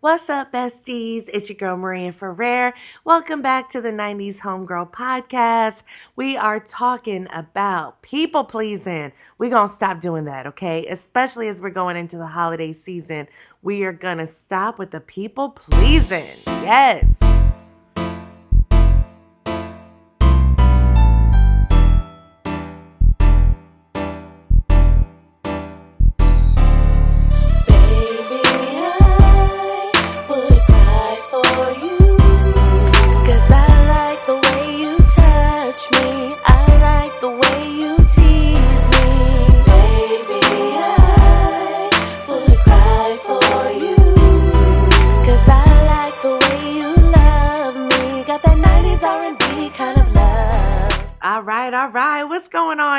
What's up, besties? It's your girl Maria Ferrer. Welcome back to the 90s Homegirl Podcast. We are talking about people pleasing. We're going to stop doing that, okay? Especially as we're going into the holiday season. We are going to stop with the people pleasing. Yes.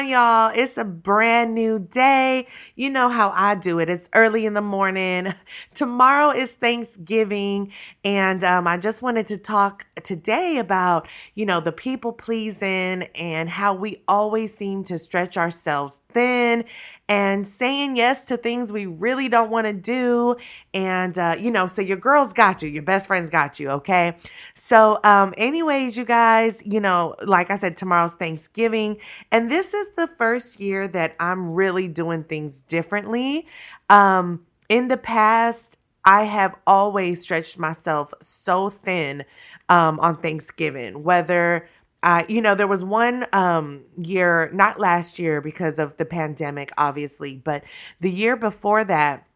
Y'all. It's a brand new day. You know how I do it. It's early in the morning. Tomorrow is Thanksgiving. And um, I just wanted to talk today about, you know, the people pleasing and how we always seem to stretch ourselves thin and saying yes to things we really don't want to do. And, uh, you know, so your girls got you, your best friends got you. Okay. So, um, anyways, you guys, you know, like I said, tomorrow's Thanksgiving. And this is the first year that I'm really doing things differently. Um, in the past, I have always stretched myself so thin um, on Thanksgiving, whether uh, you know, there was one um, year, not last year because of the pandemic, obviously, but the year before that,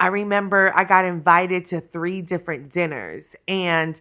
I remember I got invited to three different dinners and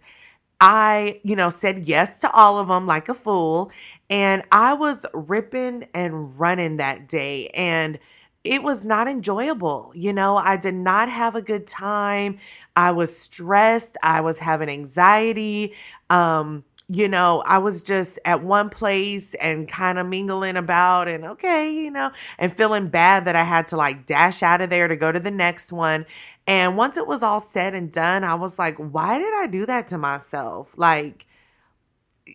I, you know, said yes to all of them like a fool. And I was ripping and running that day. And it was not enjoyable. You know, I did not have a good time. I was stressed. I was having anxiety. Um, you know, I was just at one place and kind of mingling about and okay, you know, and feeling bad that I had to like dash out of there to go to the next one. And once it was all said and done, I was like, why did I do that to myself? Like,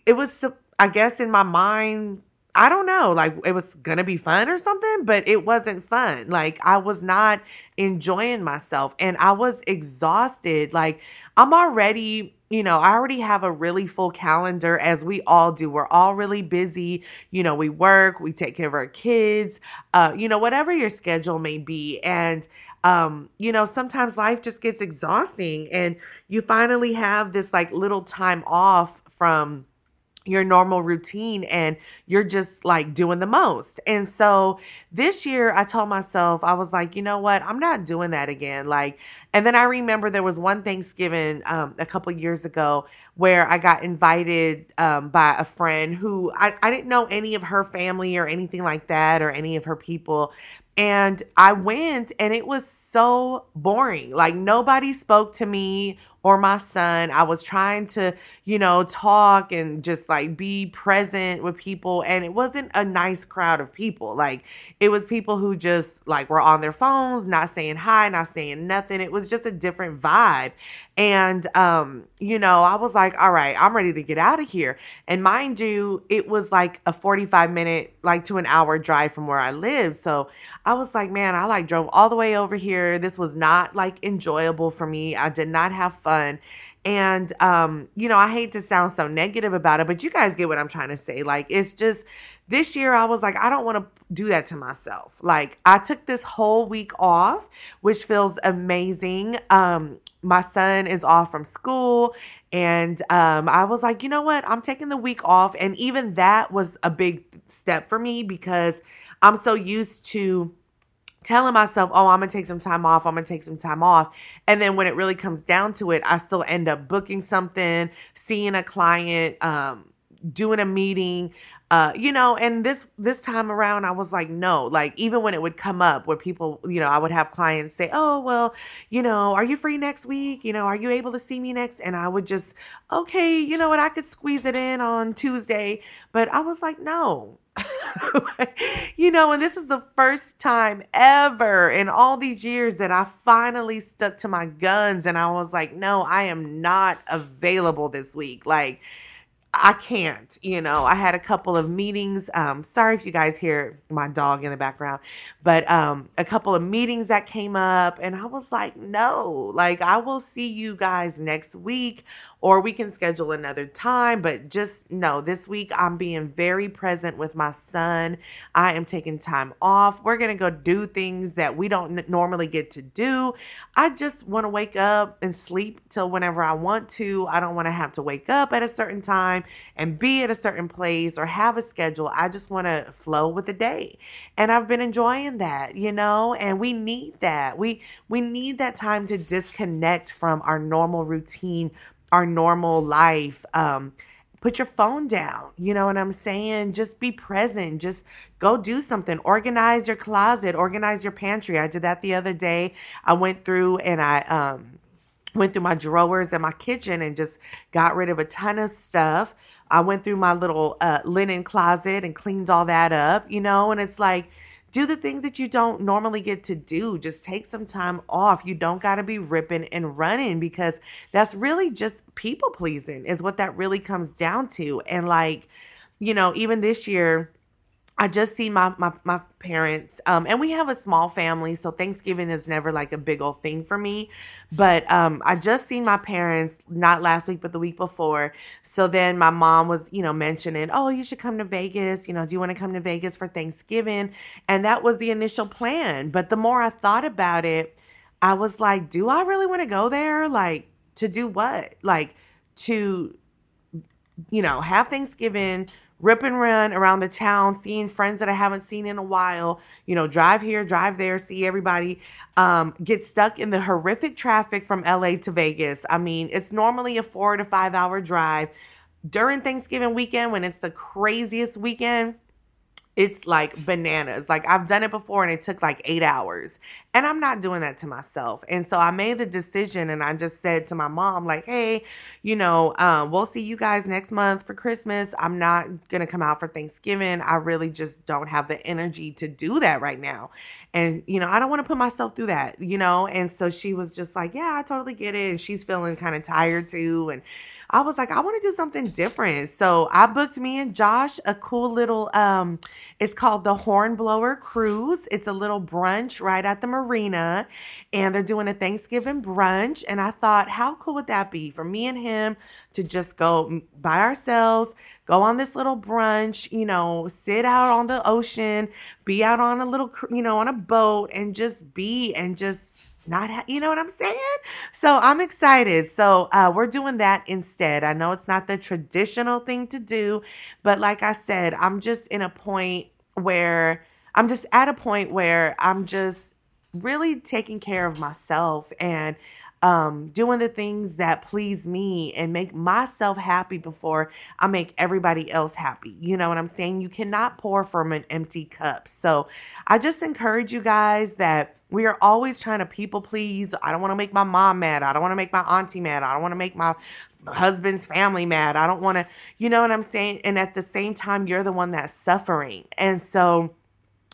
it was, I guess, in my mind, I don't know, like it was gonna be fun or something, but it wasn't fun. Like, I was not enjoying myself and I was exhausted. Like, I'm already you know, I already have a really full calendar as we all do. We're all really busy. You know, we work, we take care of our kids, uh, you know, whatever your schedule may be. And, um, you know, sometimes life just gets exhausting and you finally have this like little time off from, your normal routine and you're just like doing the most. And so this year I told myself, I was like, you know what? I'm not doing that again. Like, and then I remember there was one Thanksgiving um, a couple years ago where I got invited um, by a friend who I, I didn't know any of her family or anything like that or any of her people. And I went and it was so boring. Like nobody spoke to me or my son. I was trying to, you know, talk and just like be present with people. And it wasn't a nice crowd of people. Like it was people who just like were on their phones, not saying hi, not saying nothing. It was just a different vibe. And, um, you know, I was like, all right, I'm ready to get out of here. And mind you, it was like a 45 minute, like to an hour drive from where I live. So I was like, man, I like drove all the way over here. This was not like enjoyable for me. I did not have fun. And, um, you know, I hate to sound so negative about it, but you guys get what I'm trying to say. Like, it's just this year, I was like, I don't want to do that to myself. Like, I took this whole week off, which feels amazing. Um, my son is off from school and um, i was like you know what? I'm taking the week off. And even that was a big step for me because i'm so used to telling myself oh i'm gonna take some time off i'm gonna take some time off. And then when it really comes down to it i still end up booking something seeing a client um, doing a meeting uh, you know, and this this time around, I was like, no, like even when it would come up where people, you know, I would have clients say, oh, well, you know, are you free next week? You know, are you able to see me next? And I would just, okay, you know what, I could squeeze it in on Tuesday, but I was like, no. you know, and this is the first time ever in all these years that I finally stuck to my guns and I was like, no, I am not available this week. Like, I can't, you know. I had a couple of meetings. Um, sorry if you guys hear my dog in the background, but um, a couple of meetings that came up, and I was like, no, like I will see you guys next week, or we can schedule another time. But just no, this week I'm being very present with my son. I am taking time off. We're gonna go do things that we don't n- normally get to do. I just want to wake up and sleep till whenever I want to. I don't want to have to wake up at a certain time and be at a certain place or have a schedule. I just want to flow with the day. And I've been enjoying that, you know, and we need that. We we need that time to disconnect from our normal routine, our normal life. Um put your phone down. You know what I'm saying? Just be present. Just go do something. Organize your closet, organize your pantry. I did that the other day. I went through and I um went through my drawers in my kitchen and just got rid of a ton of stuff. I went through my little uh, linen closet and cleaned all that up, you know, and it's like, do the things that you don't normally get to do. Just take some time off. You don't got to be ripping and running because that's really just people pleasing, is what that really comes down to. And like, you know, even this year, I just see my my, my parents, um, and we have a small family, so Thanksgiving is never like a big old thing for me. But um, I just seen my parents not last week, but the week before. So then my mom was, you know, mentioning, "Oh, you should come to Vegas. You know, do you want to come to Vegas for Thanksgiving?" And that was the initial plan. But the more I thought about it, I was like, "Do I really want to go there? Like to do what? Like to, you know, have Thanksgiving." Rip and run around the town, seeing friends that I haven't seen in a while, you know, drive here, drive there, see everybody, um, get stuck in the horrific traffic from LA to Vegas. I mean, it's normally a four to five hour drive. During Thanksgiving weekend, when it's the craziest weekend, it's like bananas. Like I've done it before and it took like eight hours. And I'm not doing that to myself. And so I made the decision and I just said to my mom, like, hey, you know, um, we'll see you guys next month for Christmas. I'm not going to come out for Thanksgiving. I really just don't have the energy to do that right now. And, you know, I don't want to put myself through that, you know? And so she was just like, yeah, I totally get it. And she's feeling kind of tired too. And, I was like, I want to do something different. So I booked me and Josh a cool little um it's called the Hornblower Cruise. It's a little brunch right at the marina and they're doing a Thanksgiving brunch and I thought how cool would that be for me and him to just go by ourselves, go on this little brunch, you know, sit out on the ocean, be out on a little you know, on a boat and just be and just not ha- you know what i'm saying? So i'm excited. So uh, we're doing that instead. I know it's not the traditional thing to do but like i said i'm just in a point where i'm just at a point where i'm just really taking care of myself and um, doing the things that please me and make myself happy before I make everybody else happy. You know what I'm saying? You cannot pour from an empty cup. So I just encourage you guys that we are always trying to people please. I don't want to make my mom mad. I don't want to make my auntie mad. I don't want to make my husband's family mad. I don't want to, you know what I'm saying? And at the same time, you're the one that's suffering. And so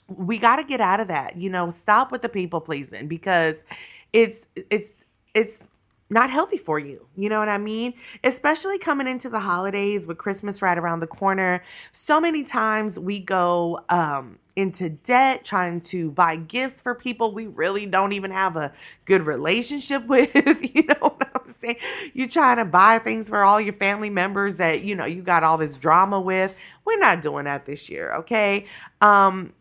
we got to get out of that. You know, stop with the people pleasing because it's it's it's not healthy for you. You know what I mean? Especially coming into the holidays with Christmas right around the corner. So many times we go um, into debt trying to buy gifts for people we really don't even have a good relationship with. you know what I'm saying? You're trying to buy things for all your family members that, you know, you got all this drama with. We're not doing that this year, okay? Um,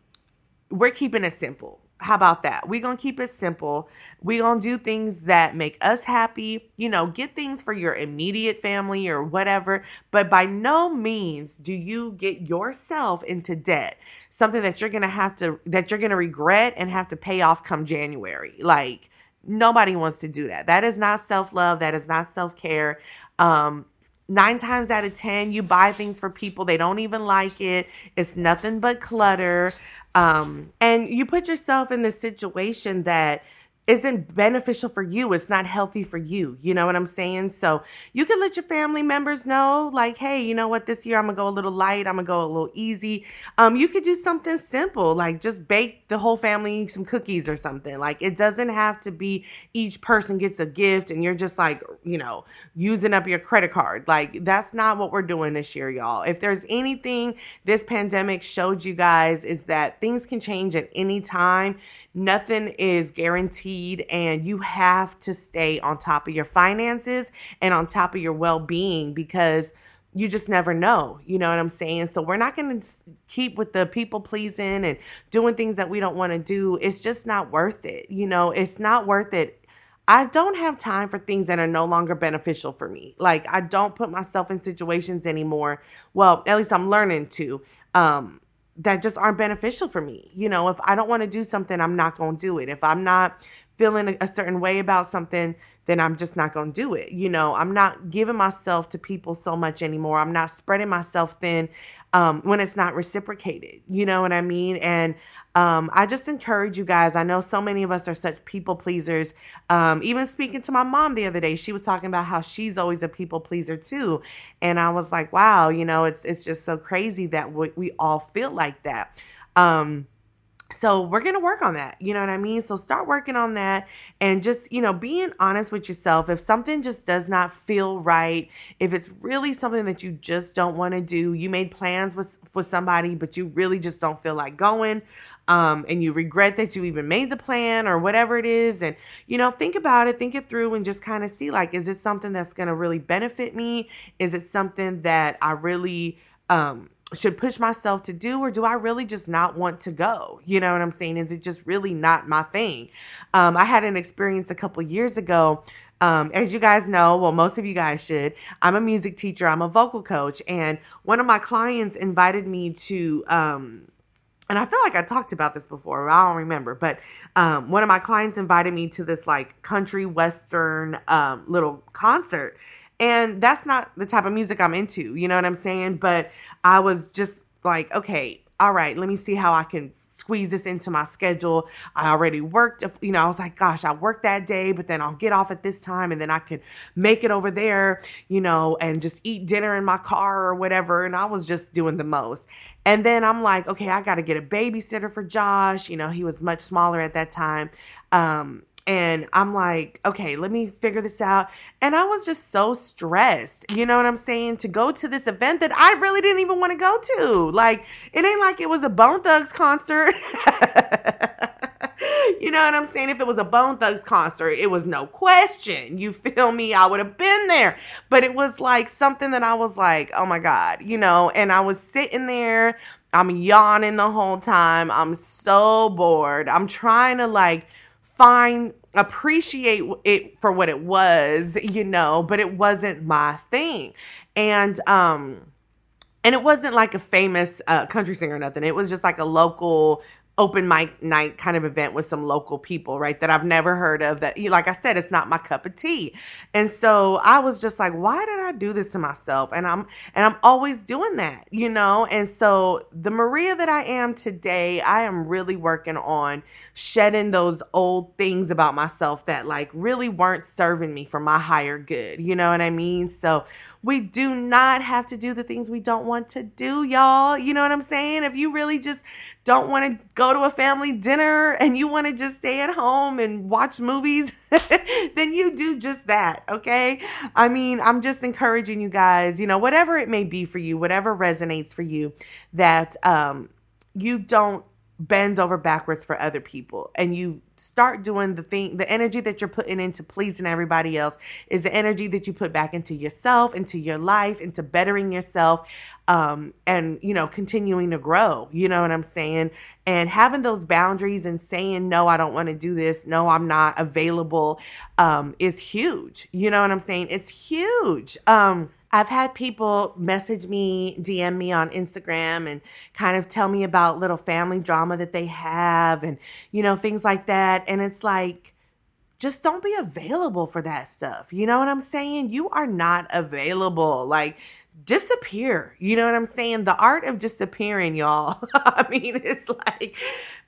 we're keeping it simple how about that? We're going to keep it simple. We're going to do things that make us happy. You know, get things for your immediate family or whatever. But by no means do you get yourself into debt. Something that you're going to have to, that you're going to regret and have to pay off come January. Like, nobody wants to do that. That is not self love. That is not self care. Um, nine times out of 10, you buy things for people, they don't even like it. It's nothing but clutter. Um, and you put yourself in the situation that isn't beneficial for you. It's not healthy for you. You know what I'm saying? So you can let your family members know, like, hey, you know what, this year I'm gonna go a little light, I'm gonna go a little easy. Um, you could do something simple, like just bake the whole family some cookies or something. Like it doesn't have to be each person gets a gift and you're just like you know, using up your credit card. Like, that's not what we're doing this year, y'all. If there's anything this pandemic showed you guys, is that things can change at any time. Nothing is guaranteed, and you have to stay on top of your finances and on top of your well being because you just never know. You know what I'm saying? So we're not going to keep with the people pleasing and doing things that we don't want to do. It's just not worth it. You know, it's not worth it. I don't have time for things that are no longer beneficial for me. Like I don't put myself in situations anymore. Well, at least I'm learning to um that just aren't beneficial for me. You know, if I don't want to do something, I'm not going to do it. If I'm not feeling a, certain way about something, then I'm just not going to do it. You know, I'm not giving myself to people so much anymore. I'm not spreading myself thin um, when it's not reciprocated. You know what I mean? And um, I just encourage you guys. I know so many of us are such people pleasers. Um, even speaking to my mom the other day, she was talking about how she's always a people pleaser too, and I was like, wow, you know, it's it's just so crazy that we, we all feel like that. Um, so we're going to work on that. You know what I mean? So start working on that and just, you know, being honest with yourself. If something just does not feel right, if it's really something that you just don't want to do, you made plans with for somebody but you really just don't feel like going, um, and you regret that you even made the plan or whatever it is. And, you know, think about it, think it through, and just kind of see like, is this something that's going to really benefit me? Is it something that I really, um, should push myself to do or do I really just not want to go? You know what I'm saying? Is it just really not my thing? Um, I had an experience a couple years ago. Um, as you guys know, well, most of you guys should, I'm a music teacher, I'm a vocal coach, and one of my clients invited me to, um, and I feel like I talked about this before, I don't remember, but um, one of my clients invited me to this like country western um, little concert. And that's not the type of music I'm into, you know what I'm saying? But I was just like, okay, all right, let me see how I can squeeze this into my schedule. I already worked, you know, I was like, gosh, I worked that day, but then I'll get off at this time and then I could make it over there, you know, and just eat dinner in my car or whatever. And I was just doing the most. And then I'm like, okay, I got to get a babysitter for Josh. You know, he was much smaller at that time. Um, and I'm like, okay, let me figure this out. And I was just so stressed, you know what I'm saying, to go to this event that I really didn't even want to go to. Like, it ain't like it was a Bone Thugs concert. you know what I'm saying? If it was a Bone Thugs concert, it was no question. You feel me? I would have been there. But it was like something that I was like, oh my God, you know, and I was sitting there. I'm yawning the whole time. I'm so bored. I'm trying to like find appreciate it for what it was, you know, but it wasn't my thing. And um and it wasn't like a famous uh, country singer or nothing. It was just like a local open mic night kind of event with some local people, right? That I've never heard of that, like I said, it's not my cup of tea. And so I was just like, why did I do this to myself? And I'm, and I'm always doing that, you know? And so the Maria that I am today, I am really working on shedding those old things about myself that like really weren't serving me for my higher good. You know what I mean? So we do not have to do the things we don't want to do, y'all. You know what I'm saying? If you really just don't want to go to a family dinner and you want to just stay at home and watch movies, then you do just that, okay? I mean, I'm just encouraging you guys, you know, whatever it may be for you, whatever resonates for you, that um, you don't bend over backwards for other people. And you start doing the thing the energy that you're putting into pleasing everybody else is the energy that you put back into yourself into your life into bettering yourself um, and you know continuing to grow. You know what i'm saying? And having those boundaries and saying no i don't want to do this. No i'm not available um, is huge. You know what i'm saying? It's huge. Um, I've had people message me, DM me on Instagram and kind of tell me about little family drama that they have and, you know, things like that. And it's like, just don't be available for that stuff. You know what I'm saying? You are not available. Like, disappear. You know what I'm saying? The art of disappearing, y'all. I mean, it's like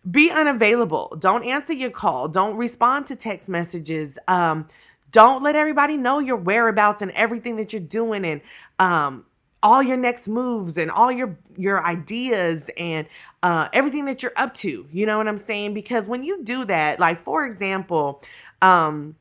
be unavailable. Don't answer your call. Don't respond to text messages. Um, don't let everybody know your whereabouts and everything that you're doing and um, all your next moves and all your your ideas and uh, everything that you're up to. You know what I'm saying? Because when you do that, like for example, um,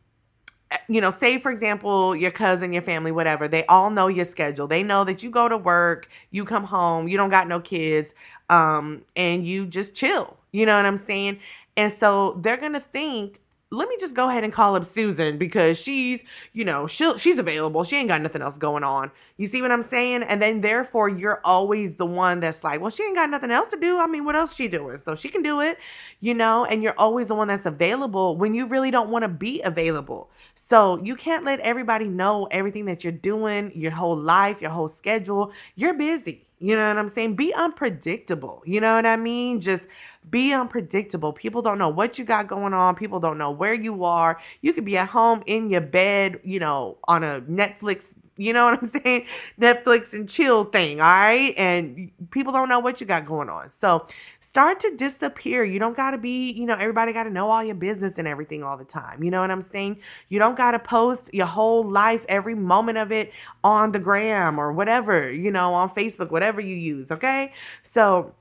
you know, say for example, your cousin, your family, whatever, they all know your schedule. They know that you go to work, you come home, you don't got no kids, um, and you just chill. You know what I'm saying? And so they're gonna think, let me just go ahead and call up Susan because she's, you know, she she's available. She ain't got nothing else going on. You see what I'm saying? And then therefore you're always the one that's like, well, she ain't got nothing else to do. I mean, what else she doing? So she can do it, you know, and you're always the one that's available when you really don't want to be available. So you can't let everybody know everything that you're doing, your whole life, your whole schedule. You're busy. You know what I'm saying? Be unpredictable. You know what I mean? Just be unpredictable. People don't know what you got going on. People don't know where you are. You could be at home in your bed, you know, on a Netflix you know what I'm saying? Netflix and chill thing, all right? And people don't know what you got going on. So start to disappear. You don't got to be, you know, everybody got to know all your business and everything all the time. You know what I'm saying? You don't got to post your whole life, every moment of it on the gram or whatever, you know, on Facebook, whatever you use, okay? So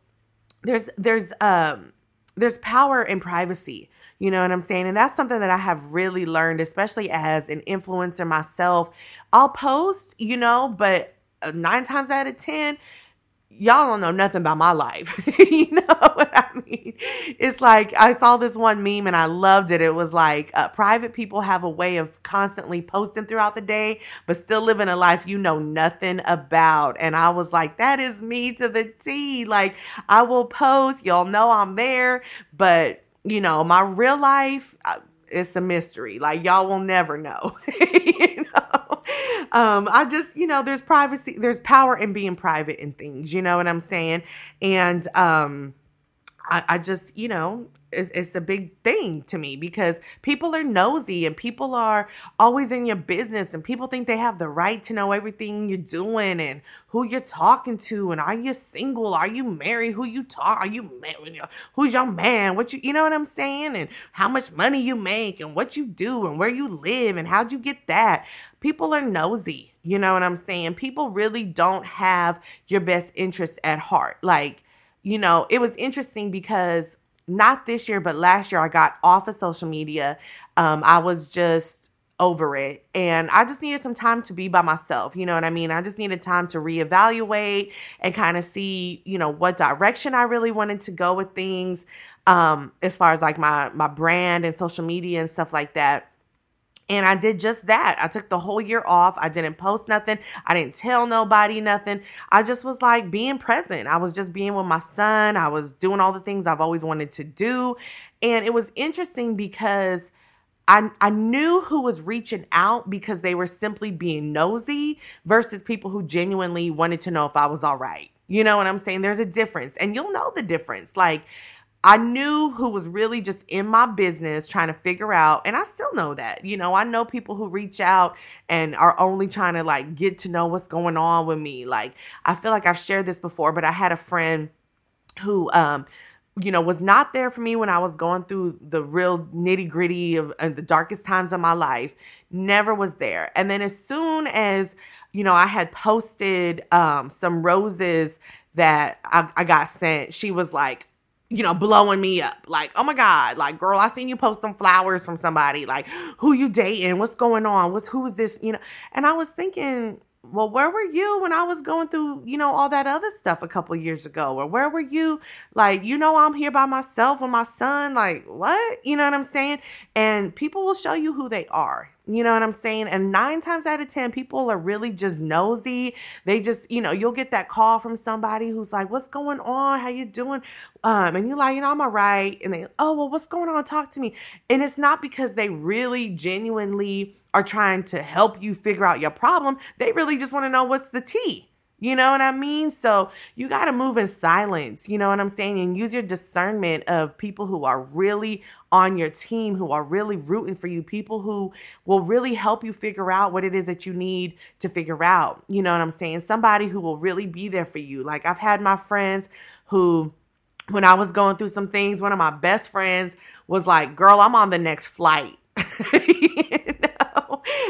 there's there's um there's power in privacy. You know what I'm saying? And that's something that I have really learned, especially as an influencer myself. I'll post, you know, but uh, nine times out of 10, y'all don't know nothing about my life. you know mean? It's like I saw this one meme and I loved it. It was like uh, private people have a way of constantly posting throughout the day, but still living a life you know nothing about. And I was like, that is me to the T. Like I will post, y'all know I'm there, but you know, my real life, uh, it's a mystery. Like y'all will never know. you know? Um, I just, you know, there's privacy, there's power in being private in things, you know what I'm saying? And um I, I just, you know, it's, it's a big thing to me because people are nosy and people are always in your business and people think they have the right to know everything you're doing and who you're talking to and are you single? Are you married? Who you talk are you married? Who's your man? What you you know what i'm saying? And how much money you make and what you do and where you live and how'd you get that? People are nosy you know what i'm saying? People really don't have your best interests at heart. Like you know it was interesting because not this year, but last year, I got off of social media. Um, I was just over it. And I just needed some time to be by myself. You know what I mean? I just needed time to reevaluate and kind of see, you know, what direction I really wanted to go with things. Um, as far as like my my brand and social media and stuff like that. And I did just that. I took the whole year off. I didn't post nothing. I didn't tell nobody nothing. I just was like being present. I was just being with my son. I was doing all the things I've always wanted to do. And it was interesting because I, I knew who was reaching out because they were simply being nosy versus people who genuinely wanted to know if I was all right. You know what I'm saying? There's a difference, and you'll know the difference. Like, I knew who was really just in my business trying to figure out, and I still know that. You know, I know people who reach out and are only trying to like get to know what's going on with me. Like, I feel like I've shared this before, but I had a friend who, um, you know, was not there for me when I was going through the real nitty gritty of, the darkest times of my life. Never was there. And then as soon as, you know, I had posted um, some roses that I, I got sent, she was like, you know, blowing me up. Like, oh my God, like, girl, I seen you post some flowers from somebody. Like, who you dating? What's going on? What's who is this? You know, and I was thinking, well, where were you when I was going through, you know, all that other stuff a couple years ago? Or where were you? Like, you know, I'm here by myself with my son. Like, what? You know what I'm saying? And people will show you who they are. You know what I'm saying? And nine times out of 10, people are really just nosy. They just, you know, you'll get that call from somebody who's like, what's going on? How you doing? Um, and you're like, you know, I'm all right. And they, oh, well, what's going on? Talk to me. And it's not because they really genuinely are trying to help you figure out your problem. They really just want to know what's the tea. You know what I mean? So you got to move in silence. You know what I'm saying? And use your discernment of people who are really on your team, who are really rooting for you, people who will really help you figure out what it is that you need to figure out. You know what I'm saying? Somebody who will really be there for you. Like I've had my friends who, when I was going through some things, one of my best friends was like, Girl, I'm on the next flight.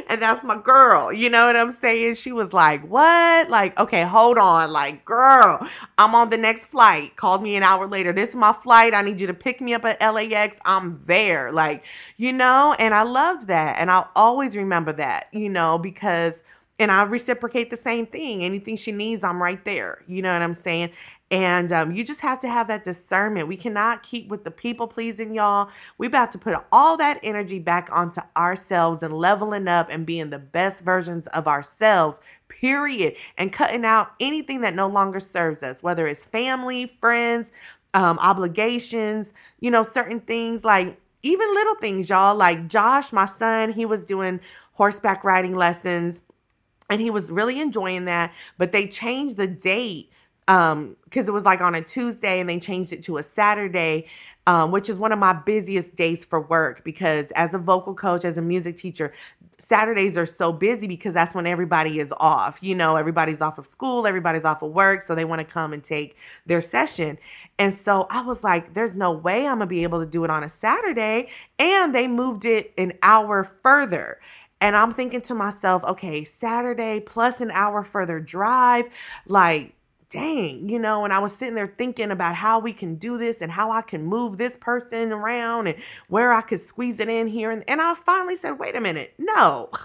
and that's my girl. You know what I'm saying? She was like, What? Like, okay, hold on. Like, girl, I'm on the next flight. Called me an hour later. This is my flight. I need you to pick me up at LAX. I'm there. Like, you know, and I loved that. And I'll always remember that, you know, because and I reciprocate the same thing. Anything she needs, I'm right there. You know what I'm saying? And um, you just have to have that discernment. We cannot keep with the people pleasing, y'all. We about to put all that energy back onto ourselves and leveling up and being the best versions of ourselves, period. And cutting out anything that no longer serves us, whether it's family, friends, um, obligations, you know, certain things like even little things, y'all. Like Josh, my son, he was doing horseback riding lessons and he was really enjoying that, but they changed the date um because it was like on a Tuesday and they changed it to a Saturday um, which is one of my busiest days for work because as a vocal coach as a music teacher Saturdays are so busy because that's when everybody is off. You know everybody's off of school everybody's off of work so they want to come and take their session. And so I was like there's no way I'm going to be able to do it on a Saturday. And they moved it an hour further. And I'm thinking to myself, okay, Saturday plus an hour further drive, like dang, you know, and I was sitting there thinking about how we can do this and how I can move this person around and where I could squeeze it in here. And, and I finally said, wait a minute, no.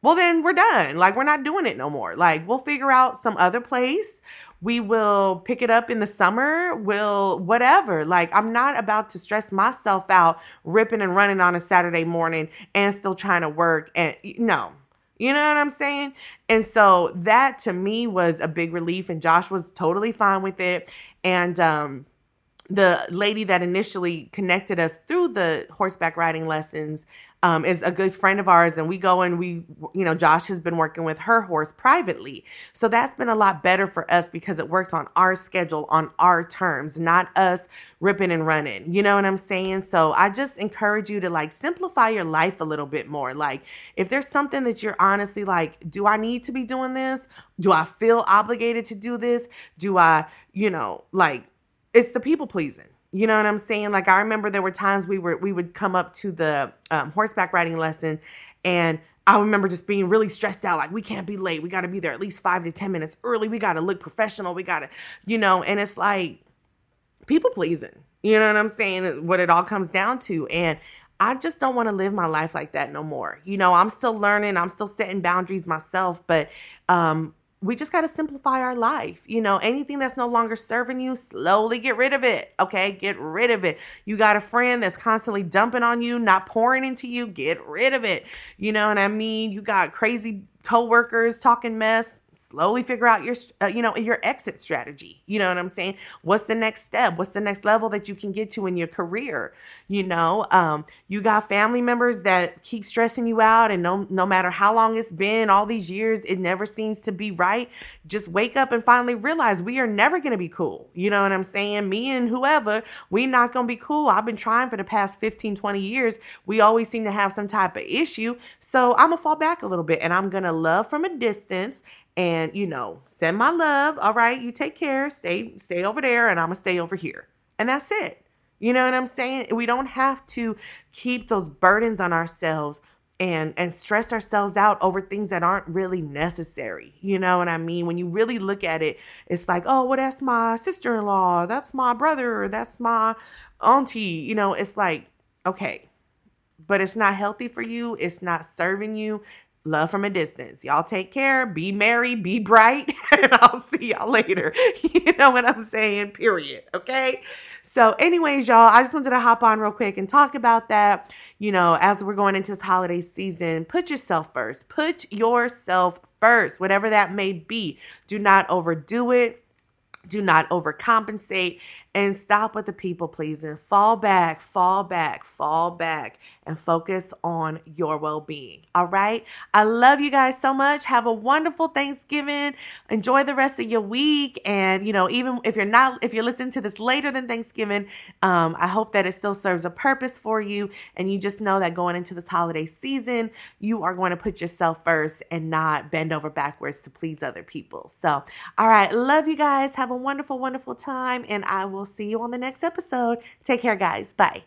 Well, then we're done. Like, we're not doing it no more. Like, we'll figure out some other place. We will pick it up in the summer. We'll whatever. Like, I'm not about to stress myself out ripping and running on a Saturday morning and still trying to work. And no, you know what I'm saying? And so that to me was a big relief and Josh was totally fine with it. And um the lady that initially connected us through the horseback riding lessons um, is a good friend of ours, and we go and we, you know, Josh has been working with her horse privately. So that's been a lot better for us because it works on our schedule, on our terms, not us ripping and running. You know what I'm saying? So I just encourage you to like simplify your life a little bit more. Like, if there's something that you're honestly like, do I need to be doing this? Do I feel obligated to do this? Do I, you know, like, it's the people pleasing you know what I'm saying? Like I remember there were times we were we would come up to the um, horseback riding lesson, and I remember just being really stressed out. Like we can't be late. We got to be there at least five to ten minutes early. We got to look professional. We got to, you know. And it's like people pleasing. You know what I'm saying? What it all comes down to, and I just don't want to live my life like that no more. You know, I'm still learning. I'm still setting boundaries myself, but um, we just got to simplify our life. You know, anything that's no longer serving you, slowly get rid of it. Okay, get rid of it. You got a friend that's constantly dumping on you, not pouring into you, get rid of it. You know what I mean? You got crazy coworkers talking mess, slowly figure out your uh, you know your exit strategy. You know what i'm saying? What's the next step? What's the next level that you can get to in your career? You know um, you got family members that keep stressing you out and no no matter how long it's been all these years it never seems to be right. Just wake up and finally realize we are never going to be cool. You know what i'm saying? Me and whoever we not going to be cool. I've been trying for the past 15 20 years. We always seem to have some type of issue. So i'm gonna fall back a little bit and i'm gonna love from a distance and you know send my love all right you take care stay stay over there and i'm gonna stay over here. And that's it. You know what i'm saying? We don't have to keep those burdens on ourselves and and stress ourselves out over things that aren't really necessary. You know what i mean? When you really look at it it's like oh well that's my sister-in-law that's my brother that's my auntie. You know it's like okay but it's not healthy for you it's not serving you love from a distance. Y'all take care, be merry, be bright, and I'll see y'all later. You know what I'm saying? Period. Okay. So, anyways, y'all, I just wanted to hop on real quick and talk about that. You know, as we're going into this holiday season, put yourself first. Put yourself first, whatever that may be. Do not overdo it. Do not overcompensate and stop with the people pleasing. Fall back, fall back, fall back, and focus on your well being. All right. I love you guys so much. Have a wonderful Thanksgiving. Enjoy the rest of your week. And, you know, even if you're not, if you're listening to this later than Thanksgiving, um, I hope that it still serves a purpose for you. And you just know that going into this holiday season, you are going to put yourself first and not bend over backwards to please other people. So, all right. Love you guys. Have a wonderful, wonderful time. And I will see you on the next episode. Take care, guys. Bye.